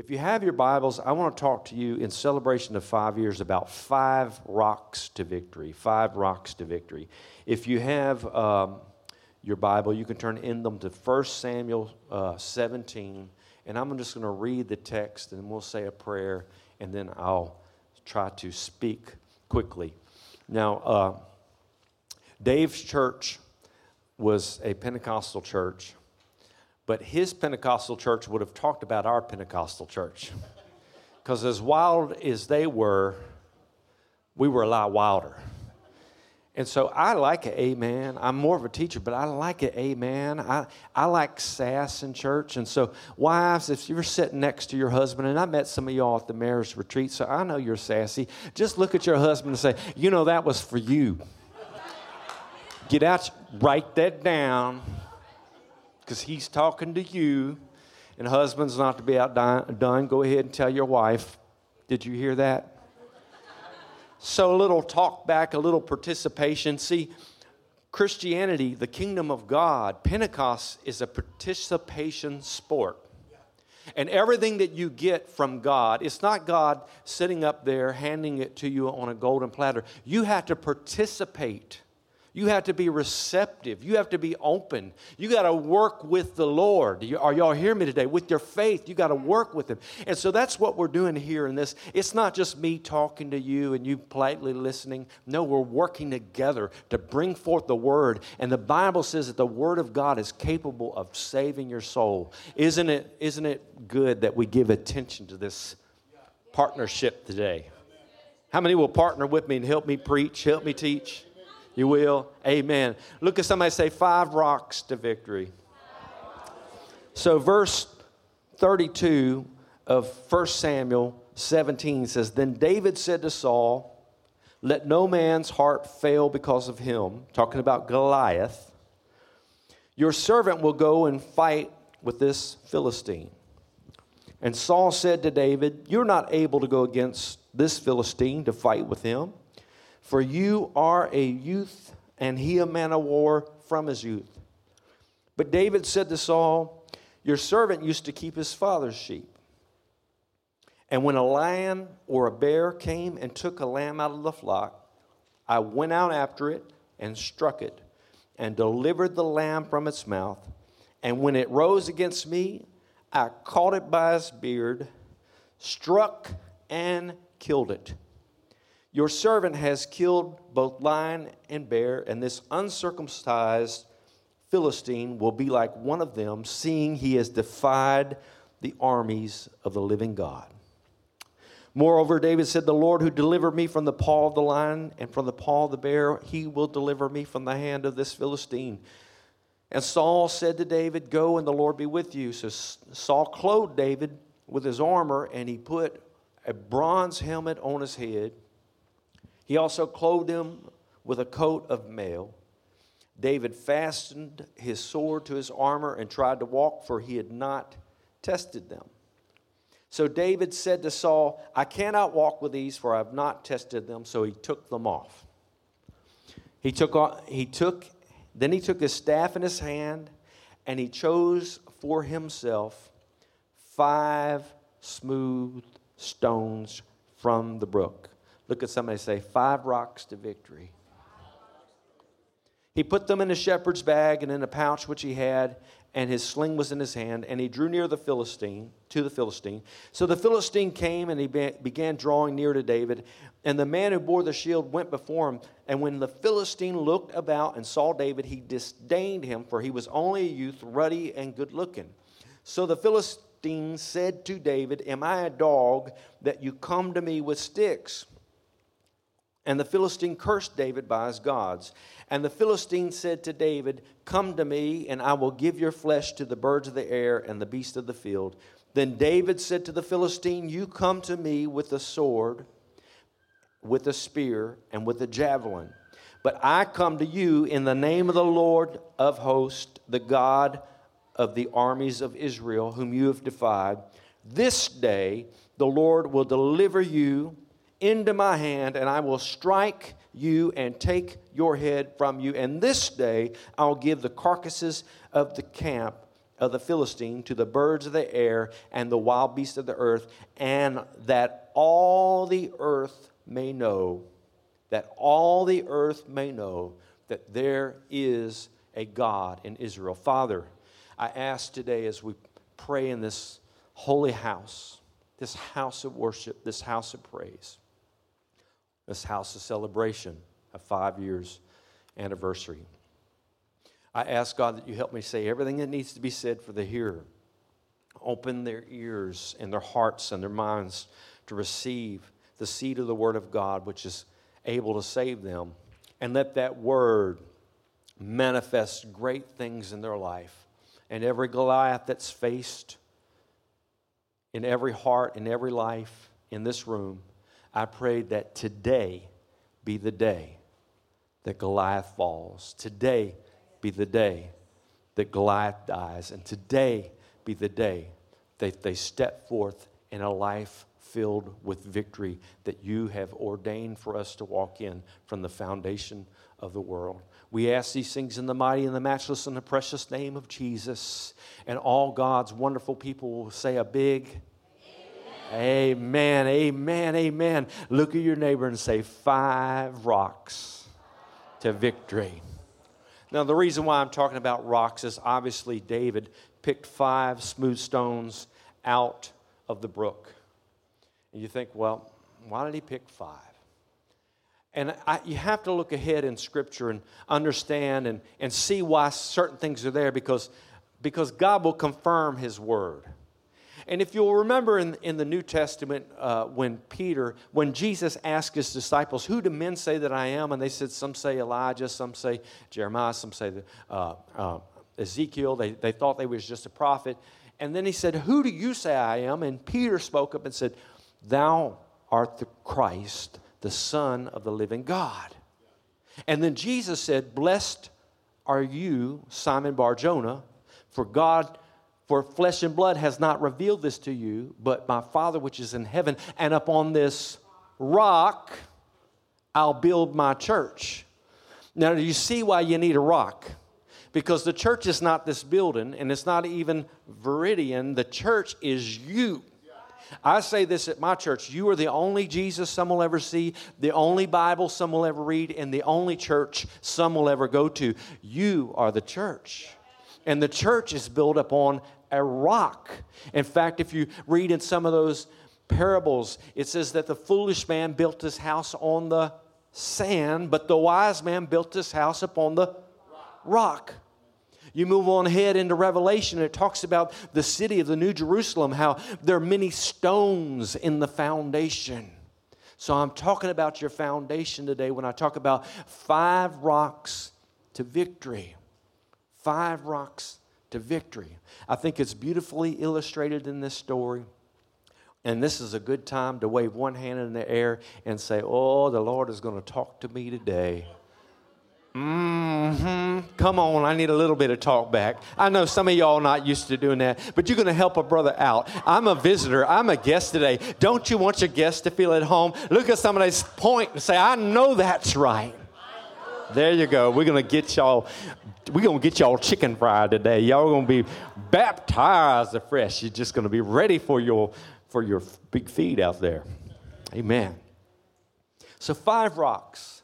If you have your Bibles, I want to talk to you in celebration of five years about five rocks to victory. Five rocks to victory. If you have um, your Bible, you can turn in them to 1 Samuel uh, 17. And I'm just going to read the text and we'll say a prayer and then I'll try to speak quickly. Now, uh, Dave's church was a Pentecostal church but his Pentecostal church would have talked about our Pentecostal church. Because as wild as they were, we were a lot wilder. And so I like it, amen. I'm more of a teacher, but I like it, amen. I, I like sass in church. And so, wives, if you're sitting next to your husband, and I met some of y'all at the marriage retreat, so I know you're sassy, just look at your husband and say, You know, that was for you. Get out, write that down because he's talking to you. And husbands, not to be outdone, go ahead and tell your wife, Did you hear that? so, a little talk back, a little participation. See, Christianity, the kingdom of God, Pentecost is a participation sport. And everything that you get from God, it's not God sitting up there handing it to you on a golden platter. You have to participate you have to be receptive. You have to be open. You got to work with the Lord. Are y'all hear me today? With your faith, you got to work with Him. And so that's what we're doing here in this. It's not just me talking to you and you politely listening. No, we're working together to bring forth the Word. And the Bible says that the Word of God is capable of saving your soul. Isn't it, isn't it good that we give attention to this partnership today? How many will partner with me and help me preach, help me teach? You will? Amen. Look at somebody say, Five rocks to victory. So, verse 32 of 1 Samuel 17 says, Then David said to Saul, Let no man's heart fail because of him, talking about Goliath. Your servant will go and fight with this Philistine. And Saul said to David, You're not able to go against this Philistine to fight with him for you are a youth, and he a man of war from his youth. But David said to Saul, Your servant used to keep his father's sheep. And when a lion or a bear came and took a lamb out of the flock, I went out after it and struck it, and delivered the lamb from its mouth. And when it rose against me, I caught it by its beard, struck, and killed it. Your servant has killed both lion and bear, and this uncircumcised Philistine will be like one of them, seeing he has defied the armies of the living God. Moreover, David said, The Lord who delivered me from the paw of the lion and from the paw of the bear, he will deliver me from the hand of this Philistine. And Saul said to David, Go and the Lord be with you. So Saul clothed David with his armor, and he put a bronze helmet on his head he also clothed him with a coat of mail. David fastened his sword to his armor and tried to walk, for he had not tested them. So David said to Saul, I cannot walk with these, for I have not tested them. So he took them off. He took, he took, then he took his staff in his hand, and he chose for himself five smooth stones from the brook Look at somebody say, Five rocks to victory. He put them in a shepherd's bag and in a pouch which he had, and his sling was in his hand, and he drew near the Philistine, to the Philistine. So the Philistine came and he began drawing near to David, and the man who bore the shield went before him. And when the Philistine looked about and saw David, he disdained him, for he was only a youth, ruddy and good looking. So the Philistine said to David, Am I a dog that you come to me with sticks? And the Philistine cursed David by his gods. And the Philistine said to David, Come to me, and I will give your flesh to the birds of the air and the beasts of the field. Then David said to the Philistine, You come to me with a sword, with a spear, and with a javelin. But I come to you in the name of the Lord of hosts, the God of the armies of Israel, whom you have defied. This day the Lord will deliver you into my hand, and I will strike you and take your head from you. And this day I'll give the carcasses of the camp of the Philistine to the birds of the air and the wild beasts of the earth, and that all the earth may know, that all the earth may know that there is a God in Israel. Father, I ask today as we pray in this holy house, this house of worship, this house of praise, this house of celebration, a five years anniversary. I ask God that you help me say everything that needs to be said for the hearer. Open their ears and their hearts and their minds to receive the seed of the Word of God, which is able to save them. And let that Word manifest great things in their life. And every Goliath that's faced in every heart, in every life in this room, I pray that today be the day that Goliath falls. Today be the day that Goliath dies. And today be the day that they step forth in a life filled with victory that you have ordained for us to walk in from the foundation of the world. We ask these things in the mighty and the matchless and the precious name of Jesus. And all God's wonderful people will say a big Amen, amen, amen. Look at your neighbor and say, Five rocks to victory. Now, the reason why I'm talking about rocks is obviously David picked five smooth stones out of the brook. And you think, well, why did he pick five? And I, you have to look ahead in Scripture and understand and, and see why certain things are there because, because God will confirm His word. And if you'll remember in, in the New Testament, uh, when Peter, when Jesus asked his disciples, Who do men say that I am? And they said, Some say Elijah, some say Jeremiah, some say uh, uh, Ezekiel. They, they thought they was just a prophet. And then he said, Who do you say I am? And Peter spoke up and said, Thou art the Christ, the Son of the living God. And then Jesus said, Blessed are you, Simon Barjona, for God for flesh and blood has not revealed this to you, but my Father which is in heaven. And upon this rock I'll build my church. Now, do you see why you need a rock? Because the church is not this building, and it's not even Veridian. The church is you. I say this at my church you are the only Jesus some will ever see, the only Bible some will ever read, and the only church some will ever go to. You are the church. And the church is built upon a rock. In fact, if you read in some of those parables, it says that the foolish man built his house on the sand, but the wise man built his house upon the rock. You move on ahead into Revelation, it talks about the city of the New Jerusalem, how there are many stones in the foundation. So I'm talking about your foundation today when I talk about five rocks to victory. Five rocks to victory. I think it's beautifully illustrated in this story. And this is a good time to wave one hand in the air and say, Oh, the Lord is going to talk to me today. hmm Come on, I need a little bit of talk back. I know some of y'all not used to doing that, but you're going to help a brother out. I'm a visitor. I'm a guest today. Don't you want your guest to feel at home? Look at somebody's point and say, I know that's right. There you go. We're to get y'all we're to get y'all chicken fried today. Y'all to be baptized afresh. You're just to be ready for your, for your big feed out there. Amen. So, five rocks,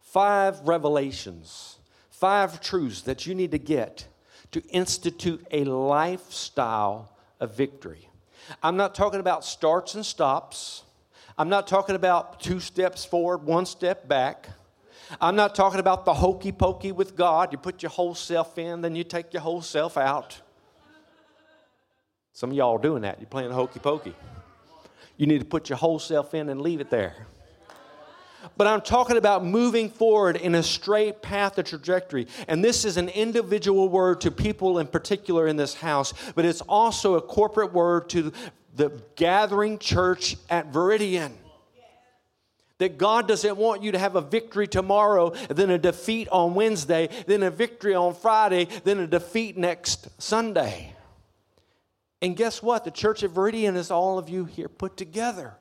five revelations, five truths that you need to get to institute a lifestyle of victory. I'm not talking about starts and stops. I'm not talking about two steps forward, one step back. I'm not talking about the hokey pokey with God. You put your whole self in, then you take your whole self out. Some of y'all are doing that. You're playing hokey pokey. You need to put your whole self in and leave it there. But I'm talking about moving forward in a straight path of trajectory. And this is an individual word to people in particular in this house, but it's also a corporate word to the gathering church at Veridian. That God doesn't want you to have a victory tomorrow, then a defeat on Wednesday, then a victory on Friday, then a defeat next Sunday. And guess what? The church of Veridian is all of you here put together.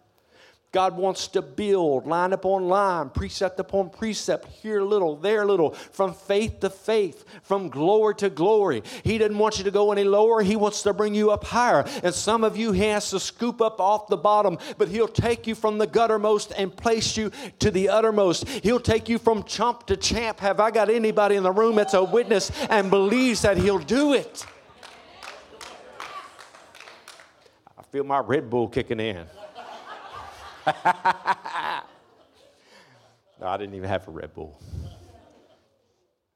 God wants to build line upon line, precept upon precept, here little, there little, from faith to faith, from glory to glory. He doesn't want you to go any lower, He wants to bring you up higher. And some of you, He has to scoop up off the bottom, but He'll take you from the guttermost and place you to the uttermost. He'll take you from chump to champ. Have I got anybody in the room that's a witness and believes that He'll do it? I feel my Red Bull kicking in. no, I didn't even have a Red Bull.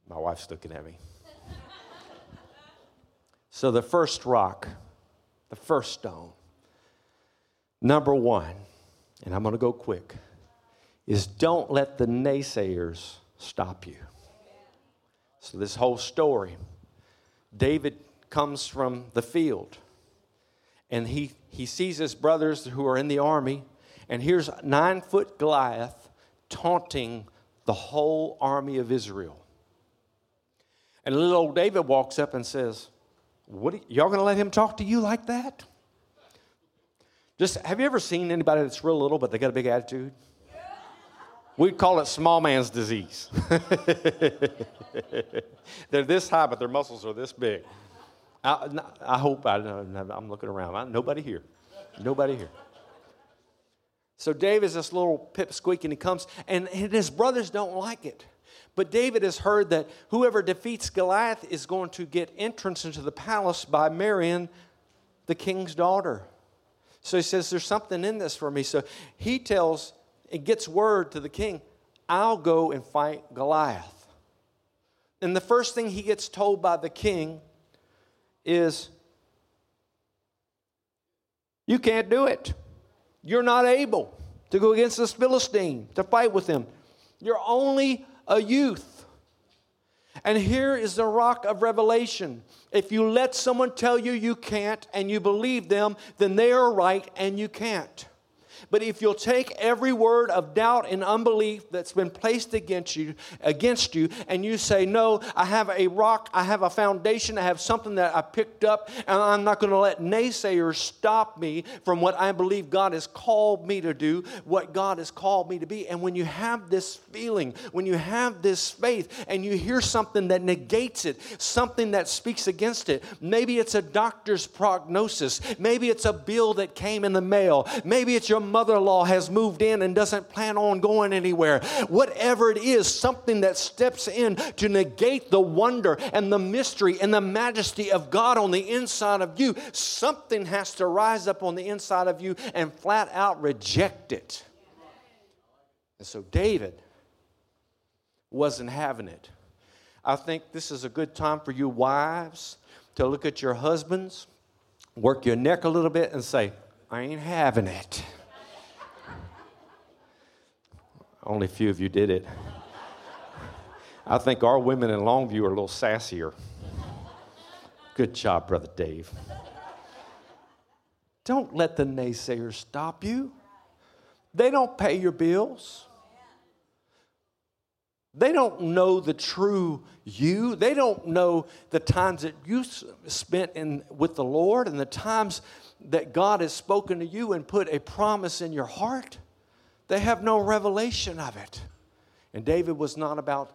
My wife's looking at me. So, the first rock, the first stone, number one, and I'm going to go quick, is don't let the naysayers stop you. So, this whole story, David comes from the field and he, he sees his brothers who are in the army and here's nine foot Goliath taunting the whole army of Israel. And little old David walks up and says, what you, y'all gonna let him talk to you like that? Just have you ever seen anybody that's real little but they got a big attitude? We'd call it small man's disease. They're this high, but their muscles are this big. I, I hope I, am looking around. I, nobody here. Nobody here. So David's this little pipsqueak, and he comes, and his brothers don't like it. But David has heard that whoever defeats Goliath is going to get entrance into the palace by marrying the king's daughter. So he says, There's something in this for me. So he tells, and gets word to the king, I'll go and fight Goliath. And the first thing he gets told by the king is, You can't do it. You're not able to go against this Philistine, to fight with him. You're only a youth. And here is the rock of revelation. If you let someone tell you you can't and you believe them, then they are right and you can't. But if you'll take every word of doubt and unbelief that's been placed against you, against you, and you say, No, I have a rock, I have a foundation, I have something that I picked up, and I'm not going to let naysayers stop me from what I believe God has called me to do, what God has called me to be. And when you have this feeling, when you have this faith, and you hear something that negates it, something that speaks against it, maybe it's a doctor's prognosis, maybe it's a bill that came in the mail, maybe it's your mother in law has moved in and doesn't plan on going anywhere. Whatever it is, something that steps in to negate the wonder and the mystery and the majesty of God on the inside of you, something has to rise up on the inside of you and flat out reject it. And so David wasn't having it. I think this is a good time for you wives to look at your husbands, work your neck a little bit, and say, I ain't having it. Only a few of you did it. I think our women in Longview are a little sassier. Good job, Brother Dave. Don't let the naysayers stop you. They don't pay your bills. They don't know the true you. They don't know the times that you spent in, with the Lord and the times that God has spoken to you and put a promise in your heart. They have no revelation of it. And David was not about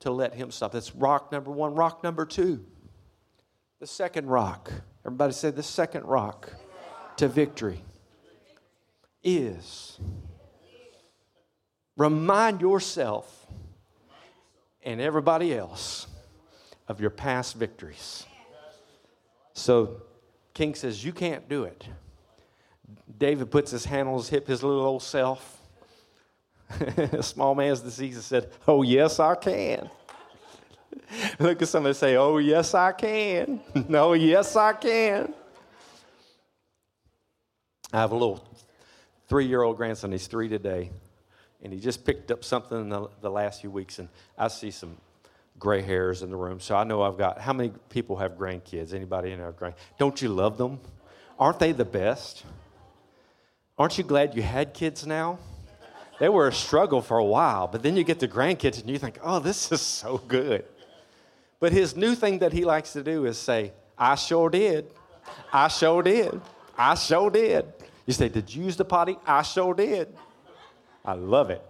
to let him stop. That's rock number one. Rock number two. The second rock. Everybody say the second rock to victory is remind yourself and everybody else of your past victories. So, King says, You can't do it. David puts his hand on his hip, his little old self. Small man's disease said, Oh, yes, I can. Look at somebody say, Oh, yes, I can. no, yes, I can. I have a little three year old grandson. He's three today. And he just picked up something in the, the last few weeks. And I see some gray hairs in the room. So I know I've got, how many people have grandkids? Anybody in our grand? Don't you love them? Aren't they the best? Aren't you glad you had kids now? They were a struggle for a while, but then you get the grandkids and you think, oh, this is so good. But his new thing that he likes to do is say, I sure did. I sure did. I sure did. You say, Did you use the potty? I sure did. I love it.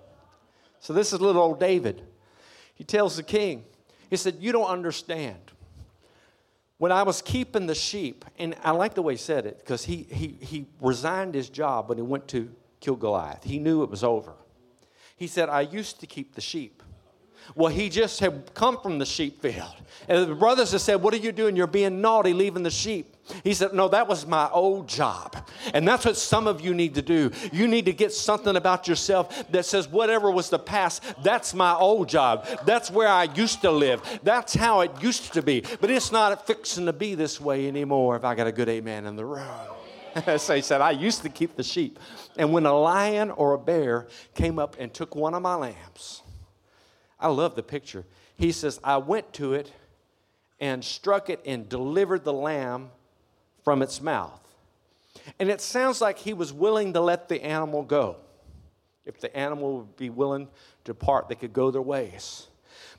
So this is little old David. He tells the king, he said, You don't understand. When I was keeping the sheep, and I like the way he said it because he, he, he resigned his job when he went to kill Goliath. He knew it was over. He said, I used to keep the sheep. Well, he just had come from the sheep field. And the brothers had said, What are you doing? You're being naughty, leaving the sheep. He said, No, that was my old job. And that's what some of you need to do. You need to get something about yourself that says, Whatever was the past, that's my old job. That's where I used to live. That's how it used to be. But it's not fixing to be this way anymore if I got a good amen in the room. so he said, I used to keep the sheep. And when a lion or a bear came up and took one of my lambs, I love the picture. He says, I went to it and struck it and delivered the lamb from its mouth. And it sounds like he was willing to let the animal go. If the animal would be willing to part, they could go their ways.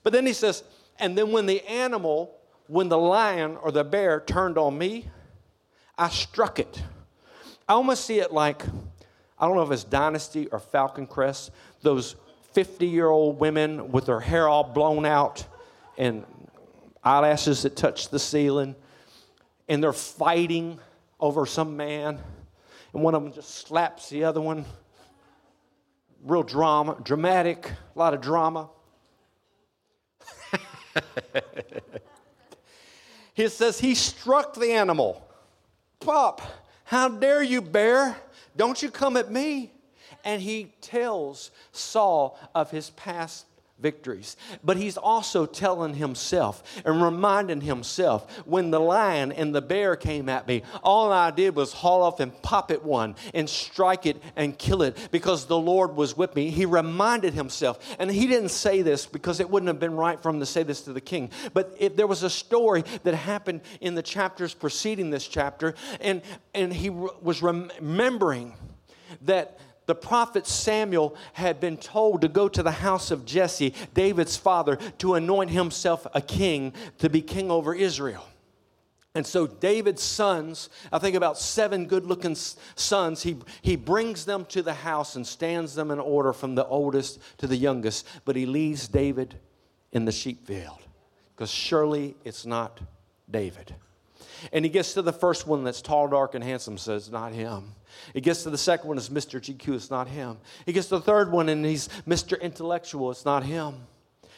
But then he says, and then when the animal, when the lion or the bear turned on me, I struck it. I almost see it like, I don't know if it's Dynasty or Falcon Crest, those 50 year old women with their hair all blown out and eyelashes that touch the ceiling, and they're fighting over some man, and one of them just slaps the other one. Real drama, dramatic, a lot of drama. he says he struck the animal. Pop, how dare you, bear? Don't you come at me and he tells Saul of his past victories. But he's also telling himself and reminding himself when the lion and the bear came at me, all I did was haul off and pop at one and strike it and kill it because the Lord was with me. He reminded himself. And he didn't say this because it wouldn't have been right for him to say this to the king. But if there was a story that happened in the chapters preceding this chapter, and, and he was remembering that the prophet Samuel had been told to go to the house of Jesse, David's father, to anoint himself a king to be king over Israel. And so David's sons, I think about seven good looking sons, he, he brings them to the house and stands them in order from the oldest to the youngest. But he leaves David in the sheep field because surely it's not David. And he gets to the first one that's tall, dark, and handsome, says, Not him. He gets to the second one, it's Mr. GQ, it's not him. He gets to the third one, and he's Mr. Intellectual, it's not him.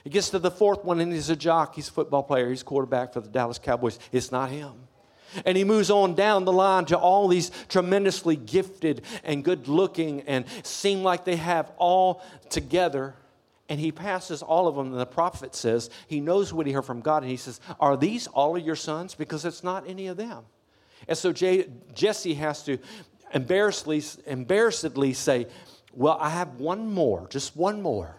He gets to the fourth one, and he's a jock, he's a football player, he's quarterback for the Dallas Cowboys, it's not him. And he moves on down the line to all these tremendously gifted and good looking and seem like they have all together and he passes all of them. And the prophet says he knows what he heard from God. And he says, Are these all of your sons? Because it's not any of them. And so Jesse has to embarrassedly, embarrassedly say, Well, I have one more, just one more.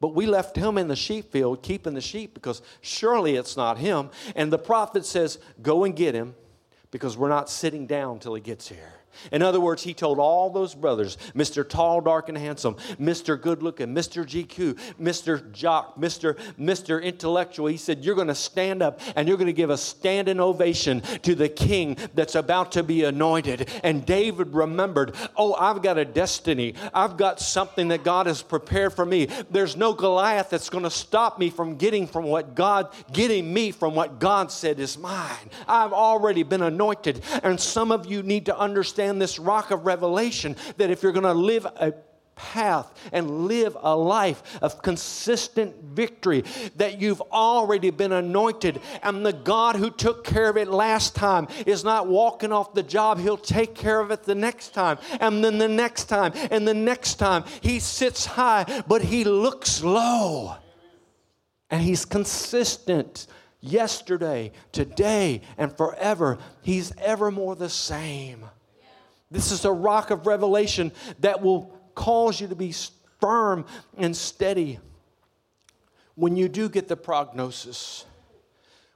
But we left him in the sheep field, keeping the sheep, because surely it's not him. And the prophet says, Go and get him, because we're not sitting down till he gets here. In other words, he told all those brothers, Mr. Tall, Dark, and Handsome, Mr. Good Looking, Mr. GQ, Mr. Jock, Mr. Mr. Intellectual, he said, You're going to stand up and you're going to give a standing ovation to the king that's about to be anointed. And David remembered, Oh, I've got a destiny. I've got something that God has prepared for me. There's no Goliath that's going to stop me from getting from what God, getting me from what God said is mine. I've already been anointed. And some of you need to understand understand this rock of revelation that if you're going to live a path and live a life of consistent victory that you've already been anointed. And the God who took care of it last time is not walking off the job. He'll take care of it the next time and then the next time and the next time. He sits high but he looks low. And he's consistent yesterday today and forever. He's evermore the same this is a rock of revelation that will cause you to be firm and steady when you do get the prognosis,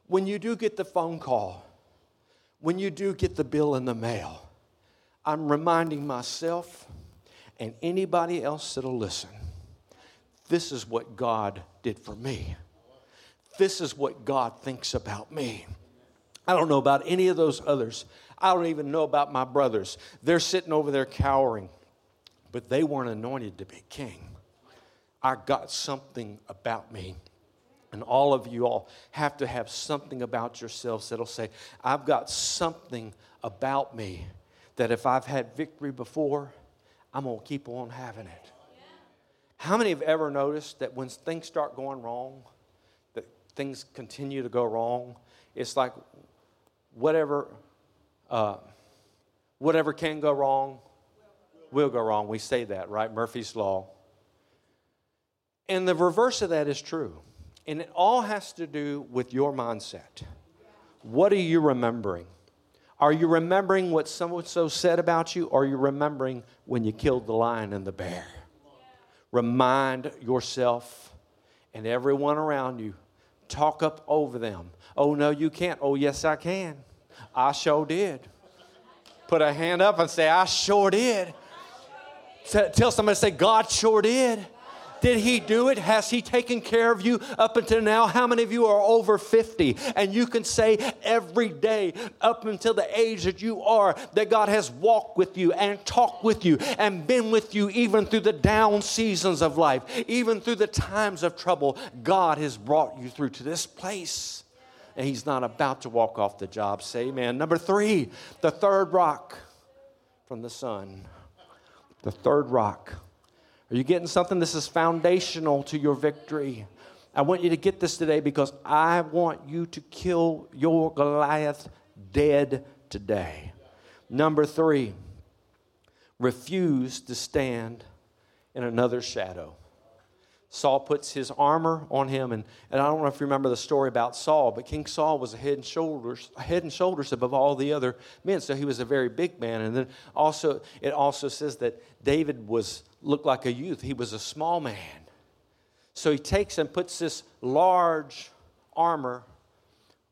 when you do get the phone call, when you do get the bill in the mail. I'm reminding myself and anybody else that'll listen this is what God did for me. This is what God thinks about me. I don't know about any of those others. I don't even know about my brothers. They're sitting over there cowering, but they weren't anointed to be king. I got something about me. And all of you all have to have something about yourselves that'll say, I've got something about me that if I've had victory before, I'm going to keep on having it. How many have ever noticed that when things start going wrong, that things continue to go wrong? It's like whatever, uh, whatever can go wrong will go wrong. We say that, right? Murphy's Law. And the reverse of that is true. And it all has to do with your mindset. What are you remembering? Are you remembering what someone so said about you? Or are you remembering when you killed the lion and the bear? Remind yourself and everyone around you. Talk up over them. Oh, no, you can't. Oh, yes, I can. I sure did. Put a hand up and say, I sure did. Tell somebody, say, God sure did. Did he do it? Has he taken care of you up until now? How many of you are over 50? And you can say every day, up until the age that you are, that God has walked with you and talked with you and been with you even through the down seasons of life, even through the times of trouble. God has brought you through to this place. And he's not about to walk off the job. Say amen. Number three, the third rock from the sun. The third rock are you getting something? This is foundational to your victory. I want you to get this today because I want you to kill your Goliath dead today. Number three, refuse to stand in another shadow. Saul puts his armor on him, and, and I don't know if you remember the story about Saul, but King Saul was a head and shoulders, head and shoulders above all the other men. So he was a very big man. And then also it also says that David was looked like a youth. He was a small man. So he takes and puts this large armor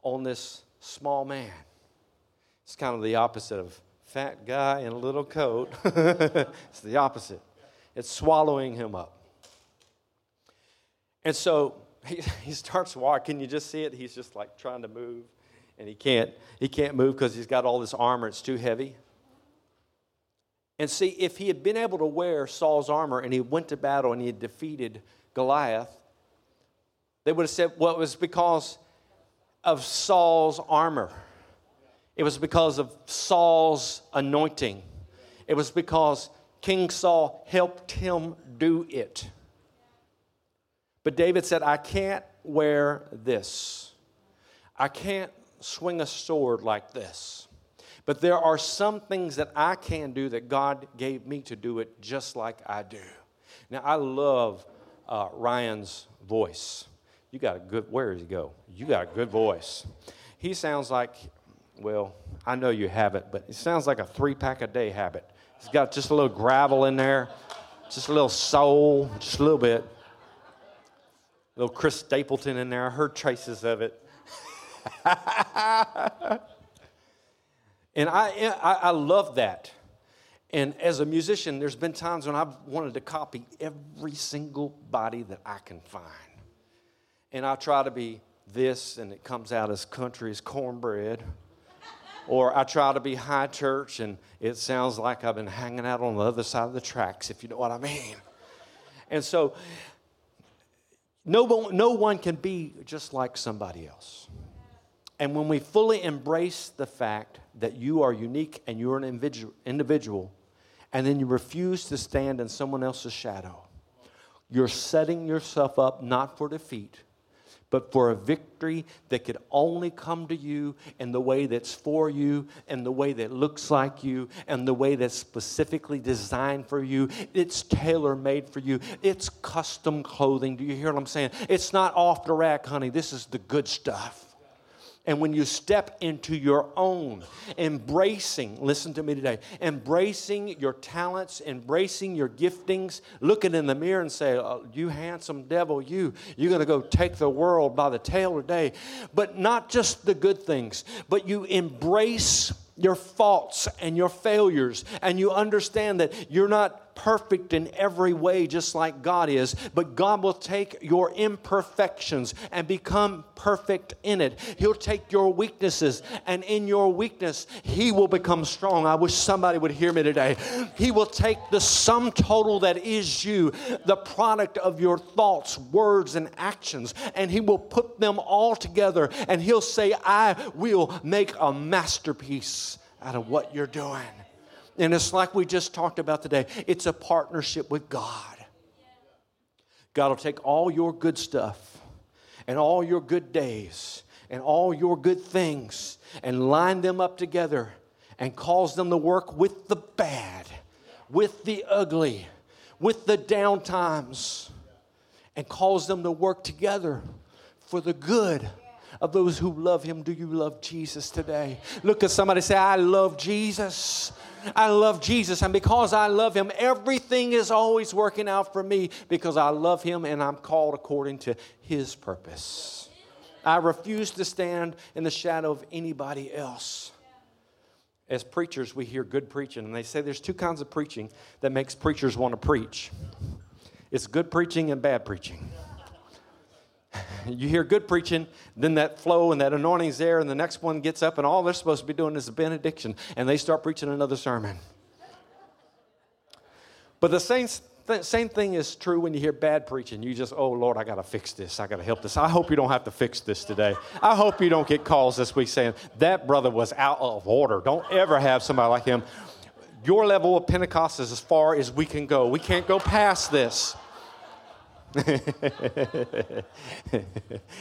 on this small man. It's kind of the opposite of fat guy in a little coat. it's the opposite. It's swallowing him up. And so he, he starts walking. You just see it. He's just like trying to move, and he can't. He can't move because he's got all this armor. It's too heavy. And see, if he had been able to wear Saul's armor and he went to battle and he had defeated Goliath, they would have said, well, it was because of Saul's armor. It was because of Saul's anointing. It was because King Saul helped him do it. But David said, I can't wear this. I can't swing a sword like this. But there are some things that I can do that God gave me to do it just like I do. Now, I love uh, Ryan's voice. You got a good, where does he go? You got a good voice. He sounds like, well, I know you have it, but it sounds like a three pack a day habit. He's got just a little gravel in there, just a little soul, just a little bit little Chris Stapleton in there. I heard traces of it. and I, I, I love that. And as a musician, there's been times when I've wanted to copy every single body that I can find. And I try to be this, and it comes out as country as cornbread. or I try to be high church, and it sounds like I've been hanging out on the other side of the tracks, if you know what I mean. And so no one, no one can be just like somebody else. And when we fully embrace the fact that you are unique and you're an individual, and then you refuse to stand in someone else's shadow, you're setting yourself up not for defeat, but for a victory that could only come to you in the way that's for you, and the way that looks like you, and the way that's specifically designed for you. It's tailor made for you. It's custom clothing. Do you hear what I'm saying? It's not off the rack, honey. This is the good stuff. And when you step into your own, embracing, listen to me today, embracing your talents, embracing your giftings, looking in the mirror and say, oh, You handsome devil, you, you're going to go take the world by the tail today. But not just the good things, but you embrace your faults and your failures, and you understand that you're not not perfect in every way, just like God is, but God will take your imperfections and become perfect in it. He'll take your weaknesses, and in your weakness, He will become strong. I wish somebody would hear me today. He will take the sum total that is you, the product of your thoughts, words, and actions, and He will put them all together, and He'll say, I will make a masterpiece out of what you're doing. And it's like we just talked about today it's a partnership with God. God will take all your good stuff and all your good days and all your good things and line them up together and cause them to work with the bad, with the ugly, with the down times, and cause them to work together for the good of those who love him. Do you love Jesus today? Look at somebody say, I love Jesus. I love Jesus. And because I love him, everything is always working out for me because I love him and I'm called according to his purpose. I refuse to stand in the shadow of anybody else. As preachers, we hear good preaching, and they say there's two kinds of preaching that makes preachers want to preach. It's good preaching and bad preaching. You hear good preaching, then that flow and that anointing's there, and the next one gets up, and all they're supposed to be doing is a benediction, and they start preaching another sermon. But the same, th- same thing is true when you hear bad preaching. You just, oh Lord, I got to fix this. I got to help this. I hope you don't have to fix this today. I hope you don't get calls this week saying that brother was out of order. Don't ever have somebody like him. Your level of Pentecost is as far as we can go. We can't go past this.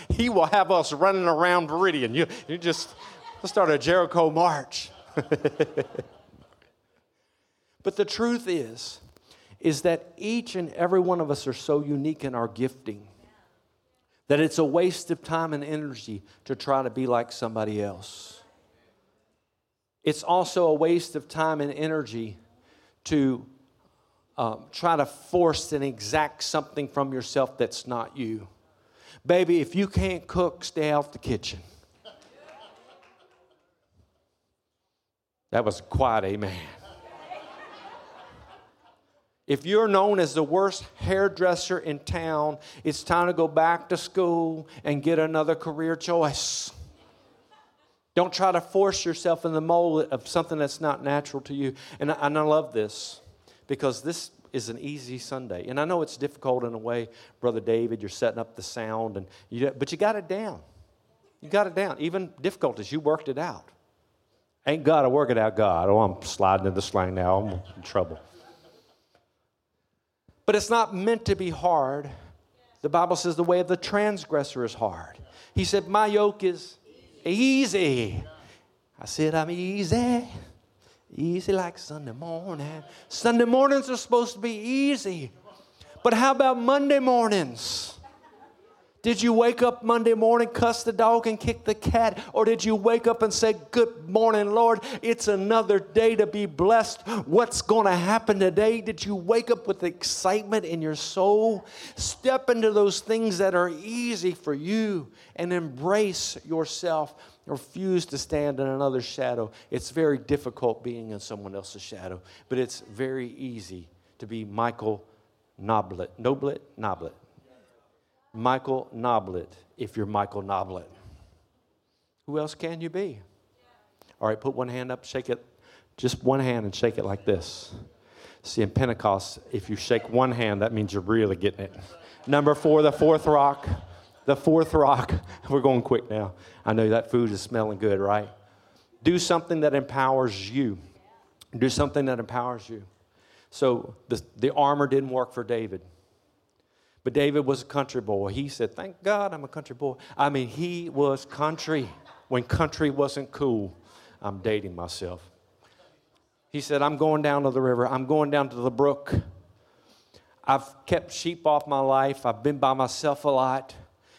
he will have us running around Meridian. You, you just start a Jericho march. but the truth is, is that each and every one of us are so unique in our gifting that it's a waste of time and energy to try to be like somebody else. It's also a waste of time and energy to um, try to force and exact something from yourself that's not you. Baby, if you can't cook, stay out the kitchen. That was quiet, amen. If you're known as the worst hairdresser in town, it's time to go back to school and get another career choice. Don't try to force yourself in the mold of something that's not natural to you. And I, and I love this because this is an easy Sunday. And I know it's difficult in a way, Brother David, you're setting up the sound, and you, but you got it down. You got it down. Even difficulties, you worked it out. Ain't got to work it out, God. Oh, I'm sliding into slang now. I'm in trouble. But it's not meant to be hard. The Bible says the way of the transgressor is hard. He said, My yoke is easy. I said, I'm easy. Easy like Sunday morning. Sunday mornings are supposed to be easy. But how about Monday mornings? Did you wake up Monday morning, cuss the dog, and kick the cat? Or did you wake up and say, Good morning, Lord? It's another day to be blessed. What's going to happen today? Did you wake up with excitement in your soul? Step into those things that are easy for you and embrace yourself refuse to stand in another shadow. It's very difficult being in someone else's shadow, but it's very easy to be Michael Noblet. Noblet? Noblet. Michael Noblet, if you're Michael Noblet. Who else can you be? All right, put one hand up, shake it, just one hand and shake it like this. See, in Pentecost, if you shake one hand, that means you're really getting it. Number four, the fourth rock the fourth rock. We're going quick now. I know that food is smelling good, right? Do something that empowers you. Do something that empowers you. So the, the armor didn't work for David. But David was a country boy. He said, Thank God I'm a country boy. I mean, he was country when country wasn't cool. I'm dating myself. He said, I'm going down to the river. I'm going down to the brook. I've kept sheep off my life. I've been by myself a lot.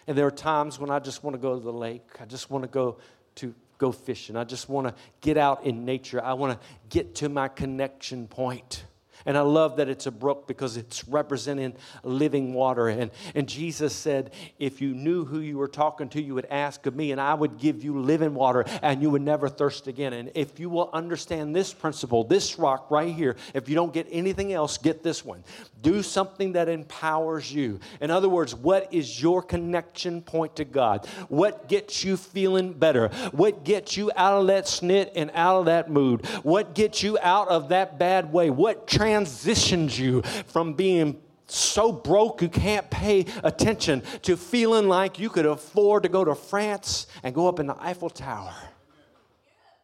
And there are times when I just want to go to the lake. I just want to go to go fishing. I just want to get out in nature. I want to get to my connection point. And I love that it's a brook because it's representing living water. And, and Jesus said, If you knew who you were talking to, you would ask of me, and I would give you living water, and you would never thirst again. And if you will understand this principle, this rock right here, if you don't get anything else, get this one. Do something that empowers you. In other words, what is your connection point to God? What gets you feeling better? What gets you out of that snit and out of that mood? What gets you out of that bad way? What transitions you from being so broke you can't pay attention to feeling like you could afford to go to France and go up in the Eiffel Tower?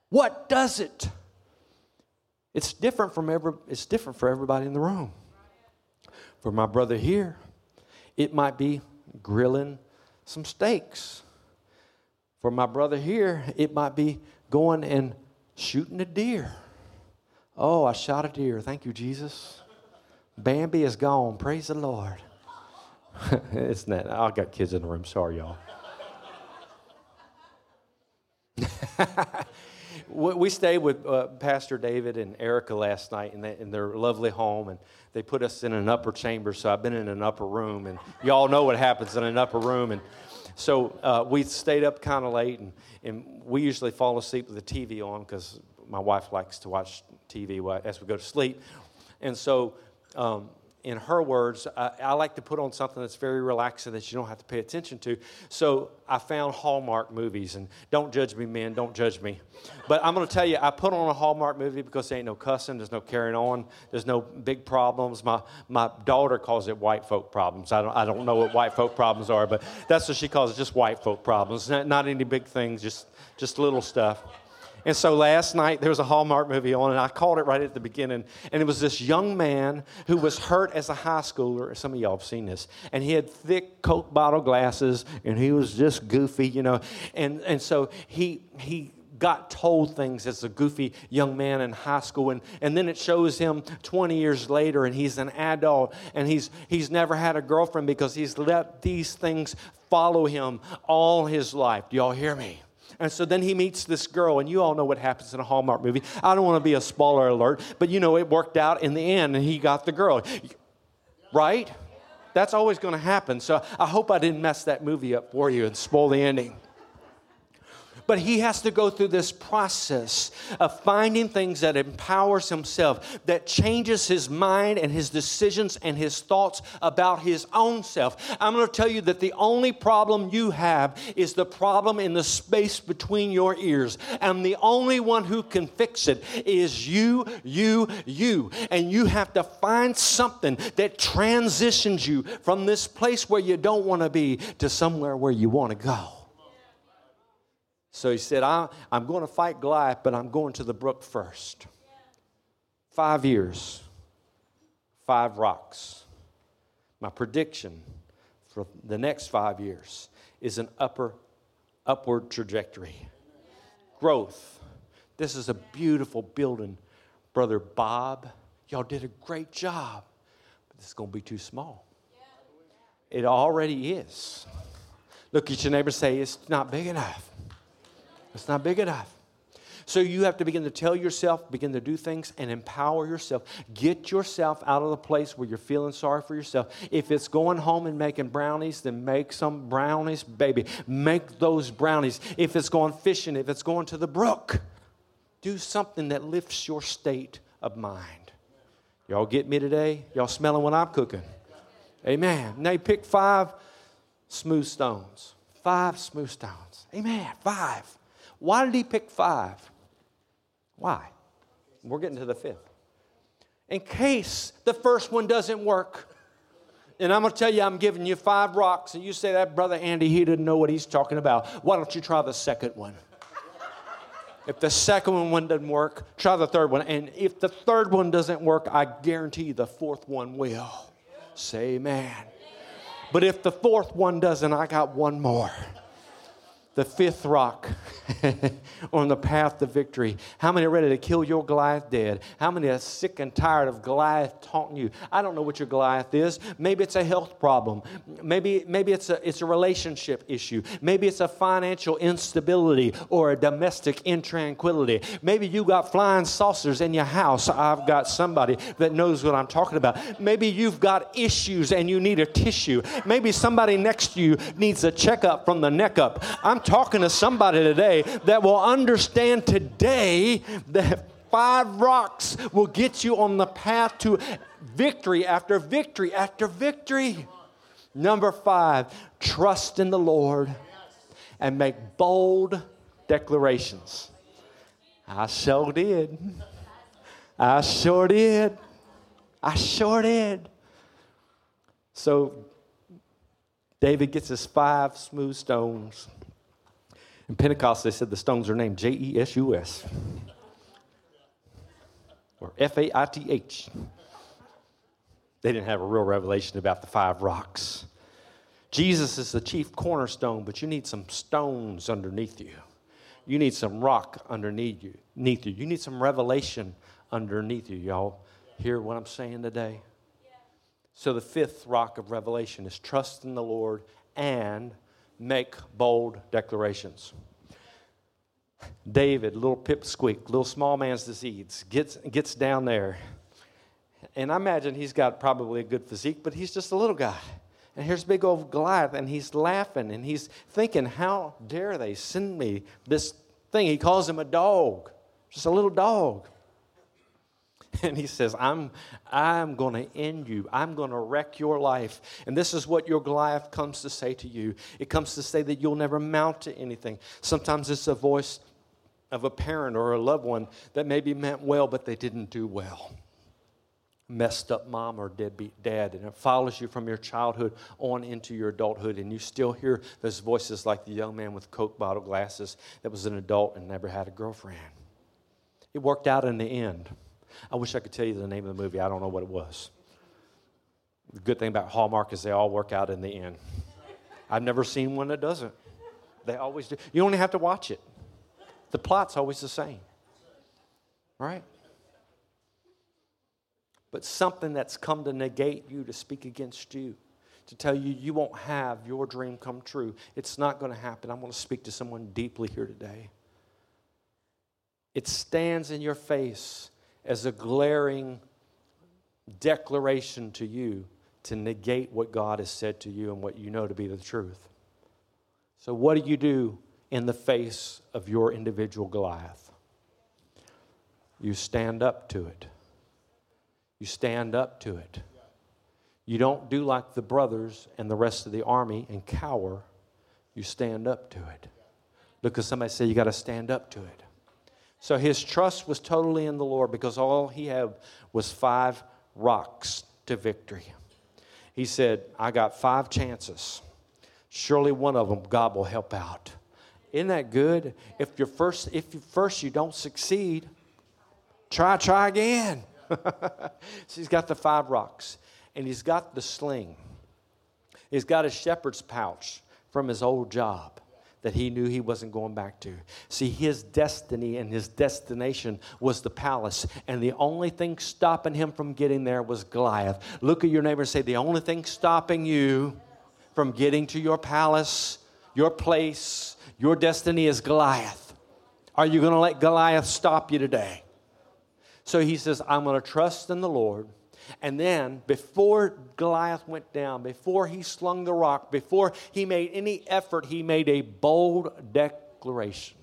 What does it? It's different from every, it's different for everybody in the room. For my brother here, it might be grilling some steaks. For my brother here, it might be going and shooting a deer. Oh, I shot a deer. Thank you, Jesus. Bambi is gone. Praise the Lord. it's not. I got kids in the room. Sorry, y'all. we stayed with uh, Pastor David and Erica last night in, the, in, their lovely home, and they put us in an upper chamber. So I've been in an upper room, and y'all know what happens in an upper room. And so uh, we stayed up kind of late, and, and we usually fall asleep with the TV on because my wife likes to watch TV as we go to sleep. And so, um, in her words, I, I, like to put on something that's very relaxing that you don't have to pay attention to. So I found Hallmark movies, and don't judge me, men, don't judge me. But I'm going to tell you, I put on a Hallmark movie because there ain't no cussing, there's no carrying on, there's no big problems. My, my daughter calls it white folk problems. I don't, I don't know what white folk problems are, but that's what she calls it, just white folk problems. Not, not any big things, just, just little stuff. And so last night there was a Hallmark movie on, and I called it right at the beginning. And it was this young man who was hurt as a high schooler. Some of y'all have seen this. And he had thick Coke bottle glasses, and he was just goofy, you know. And, and so he, he got told things as a goofy young man in high school and, and then it shows him 20 years later and he's an adult and he's he's never had a girlfriend because he's let these things follow him all his life do y'all hear me and so then he meets this girl, and you all know what happens in a Hallmark movie. I don't want to be a spoiler alert, but you know, it worked out in the end, and he got the girl. Right? That's always going to happen. So I hope I didn't mess that movie up for you and spoil the ending. But he has to go through this process of finding things that empowers himself, that changes his mind and his decisions and his thoughts about his own self. I'm going to tell you that the only problem you have is the problem in the space between your ears. And the only one who can fix it is you, you, you. And you have to find something that transitions you from this place where you don't want to be to somewhere where you want to go. So he said, I, am going to fight Goliath, but I'm going to the brook first. Five years, five rocks. My prediction for the next five years is an upper, upward trajectory. Growth. This is a beautiful building, Brother Bob. Y'all did a great job, but this is going to be too small. It already is. Look at your neighbor say, It's not big enough. It's not big enough. So you have to begin to tell yourself, begin to do things and empower yourself. Get yourself out of the place where you're feeling sorry for yourself. If it's going home and making brownies, then make some brownies, baby. Make those brownies. If it's going fishing, if it's going to the brook, do something that lifts your state of mind. Y'all get me today? Y'all smelling what I'm cooking? Amen. Now pick five smooth stones. Five smooth stones. Amen. Five. Why did he pick five? Why? We're getting to the fifth. In case the first one doesn't work. And I'm going to tell you, I'm giving you five rocks, and you say that brother Andy, he didn't know what he's talking about. Why don't you try the second one? If the second one doesn't work, try the third one. And if the third one doesn't work, I guarantee the fourth one will. Say amen. But if the fourth one doesn't, I got one more. The fifth rock on the path to victory? How many are ready to kill your Goliath dead? How many are sick and tired of Goliath taunting you? I don't know what your Goliath is. Maybe it's a health problem. Maybe, maybe it's, a, it's a relationship issue. Maybe it's a financial instability or a domestic intranquility. Maybe you got flying saucers in your house. I've got somebody that knows what I'm talking about. Maybe you've got issues and you need a tissue. Maybe somebody next to you needs a checkup from the neck up. I'm talking to somebody today that will understand today that five rocks will get you on the path to victory after victory after victory. Number five, trust in the Lord and make bold declarations. I sure did. I sure did. I sure did. So David gets his five smooth stones. In Pentecost, they said the stones are named J E S U S or F A I T H. They didn't have a real revelation about the five rocks. Jesus is the chief cornerstone, but you need some stones underneath you. You need some rock underneath you. Underneath you. You need some revelation underneath you, y'all. Hear what I'm saying today? So, the fifth rock of revelation is trust in the Lord and make bold declarations. David, little pipsqueak, little small man's disease, gets, gets down there. And I imagine he's got probably a good physique, but he's just a little guy. And here's big old Goliath, and he's laughing and he's thinking, How dare they send me this thing? He calls him a dog, just a little dog. And he says, I'm, I'm going to end you. I'm going to wreck your life. And this is what your Goliath comes to say to you it comes to say that you'll never mount to anything. Sometimes it's a voice of a parent or a loved one that maybe meant well, but they didn't do well. Messed up mom or deadbeat dad, and it follows you from your childhood on into your adulthood, and you still hear those voices like the young man with Coke bottle glasses that was an adult and never had a girlfriend. It worked out in the end. I wish I could tell you the name of the movie. I don't know what it was. The good thing about Hallmark is they all work out in the end. I've never seen one that doesn't. They always do. You only have to watch it. The plot's always the same. Right? But something that's come to negate you, to speak against you, to tell you you won't have your dream come true. It's not going to happen. I'm going to speak to someone deeply here today. It stands in your face as a glaring declaration to you to negate what God has said to you and what you know to be the truth. So, what do you do in the face of your individual Goliath? You stand up to it. You stand up to it. You don't do like the brothers and the rest of the army and cower. You stand up to it. Because somebody said you got to stand up to it. So his trust was totally in the Lord because all he had was five rocks to victory. He said, I got five chances. Surely one of them God will help out. Isn't that good? If you're first, if you first you don't succeed, try, try again. so he's got the five rocks, and he's got the sling. He's got a shepherd's pouch from his old job that he knew he wasn't going back to. See, his destiny and his destination was the palace, and the only thing stopping him from getting there was Goliath. Look at your neighbor and say, The only thing stopping you from getting to your palace, your place, your destiny is Goliath. Are you going to let Goliath stop you today? So he says, I'm going to trust in the Lord and then, before Goliath went down, before he slung the rock, before he made any effort, he made a bold declaration.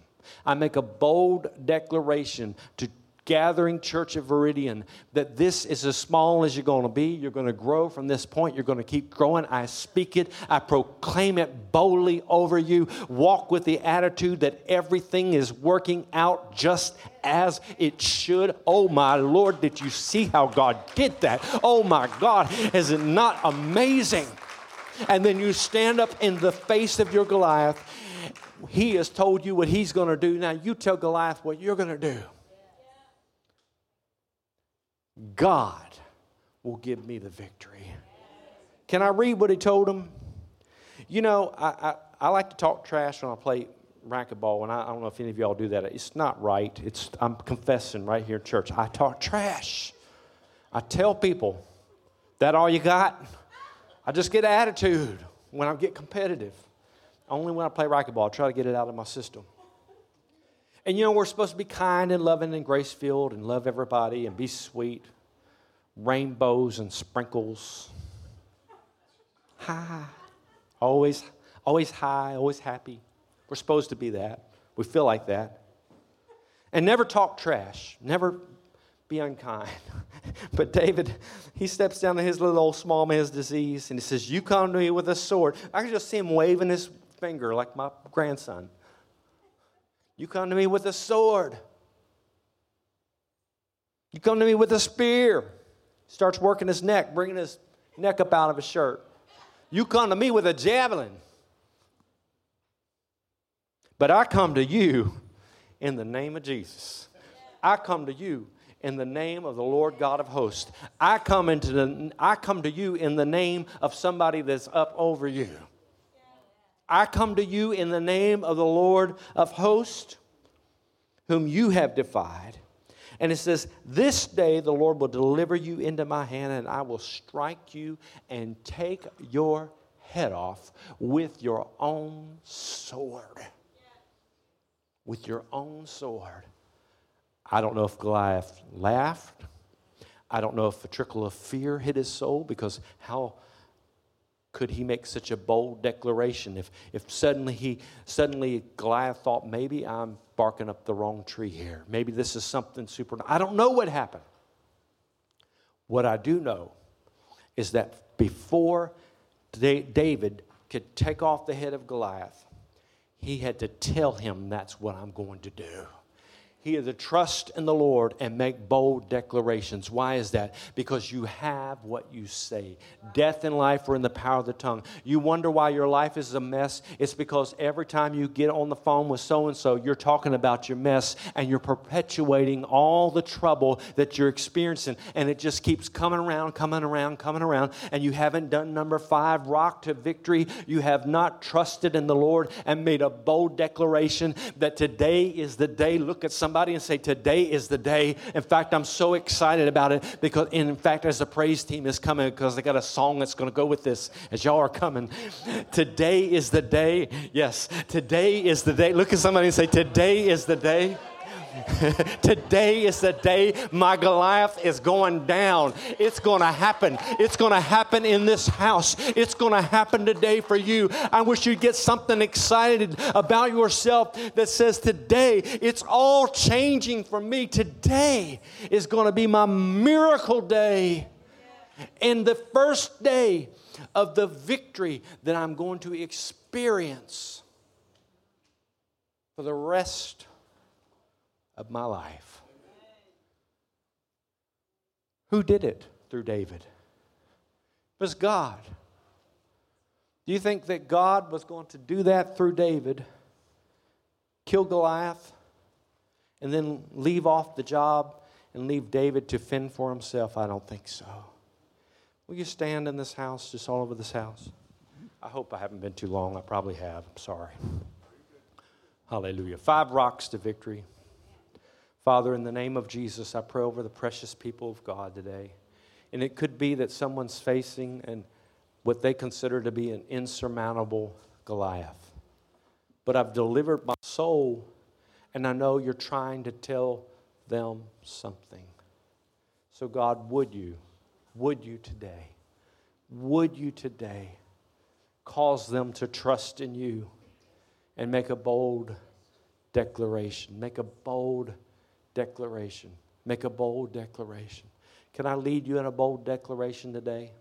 I make a bold declaration to gathering church of Veridian that this is as small as you're going to be. You're going to grow from this point. You're going to keep growing. I speak it. I proclaim it boldly over you. Walk with the attitude that everything is working out just as it should. Oh my Lord, did you see how God did that? Oh my God, is it not amazing? And then you stand up in the face of your Goliath. He has told you what he's going to do. Now you tell Goliath what you're going to do. God will give me the victory. Can I read what he told him? You know, I, I, I like to talk trash when I play racquetball, and I, I don't know if any of y'all do that. It's not right. It's, I'm confessing right here in church. I talk trash. I tell people, that all you got? I just get attitude when I get competitive. Only when I play racquetball, I try to get it out of my system. And you know, we're supposed to be kind and loving and grace filled and love everybody and be sweet. Rainbows and sprinkles. Hi. Always, always high, always happy. We're supposed to be that. We feel like that. And never talk trash. Never be unkind. but David, he steps down to his little old small man's disease and he says, You come to me with a sword. I can just see him waving his finger like my grandson. You come to me with a sword. You come to me with a spear. Starts working his neck, bringing his neck up out of his shirt. You come to me with a javelin. But I come to you in the name of Jesus. I come to you in the name of the Lord God of hosts. I come into the I come to you in the name of somebody that's up over you. I come to you in the name of the Lord of hosts, whom you have defied. And it says, This day the Lord will deliver you into my hand, and I will strike you and take your head off with your own sword. With your own sword. I don't know if Goliath laughed. I don't know if a trickle of fear hit his soul because how could he make such a bold declaration if, if suddenly he suddenly Goliath thought maybe I'm barking up the wrong tree here. Maybe this is something super I don't know what happened. What I do know is that before David could take off the head of Goliath, he had to tell him that's what I'm going to do. He had to trust in the Lord and make bold declarations. Why is that? Because you have what you say. Death and life are in the power of the tongue. You wonder why your life is a mess? It's because every time you get on the phone with so and so, you're talking about your mess and you're perpetuating all the trouble that you're experiencing. And it just keeps coming around, coming around, coming around. And you haven't done number five, rock to victory. You have not trusted in the Lord and made a bold declaration that today is the day. Look at somebody somebody and say, Today is the day. In fact, I'm so excited about it because, in fact, as the praise team is coming, because they got a song that's going to go with this as y'all are coming. Today is the day. Yes, today is the day. Look at somebody and say, Today is the day. Today is the day my Goliath is going down. It's going to happen. It's going to happen in this house. It's going to happen today for you. I wish you'd get something excited about yourself that says, Today, it's all changing for me. Today is going to be my miracle day. And the first day of the victory that I'm going to experience for the rest of my life. Who did it through David? It was God. Do you think that God was going to do that through David, kill Goliath, and then leave off the job and leave David to fend for himself? I don't think so. Will you stand in this house, just all over this house? I hope I haven't been too long. I probably have. I'm sorry. Hallelujah. Five rocks to victory. Father, in the name of Jesus, I pray over the precious people of God today. And it could be that someone's facing and what they consider to be an insurmountable Goliath. But I've delivered my soul, and I know you're trying to tell them something. So, God, would you, would you today, would you today cause them to trust in you and make a bold declaration, make a bold declaration. Make a bold declaration. Can I lead you in a bold declaration today?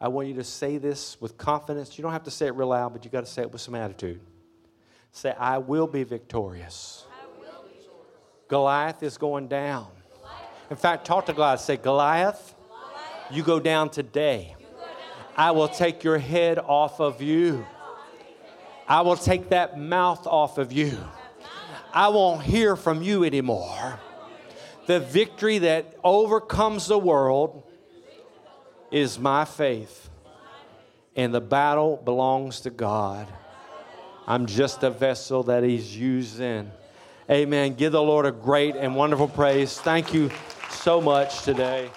I want you to say this with confidence. You don't have to say it real loud, but you got to say it with some attitude. Say, I will be victorious. Will be victorious. Goliath is going down. In fact, talk to Goliath. Say, Goliath, Goliath. you go down today. I will take your head off of you. I will take that mouth off of you. I won't hear from you anymore. The victory that overcomes the world is my faith, and the battle belongs to God. I'm just a vessel that He's using. Amen. Give the Lord a great and wonderful praise. Thank you so much today.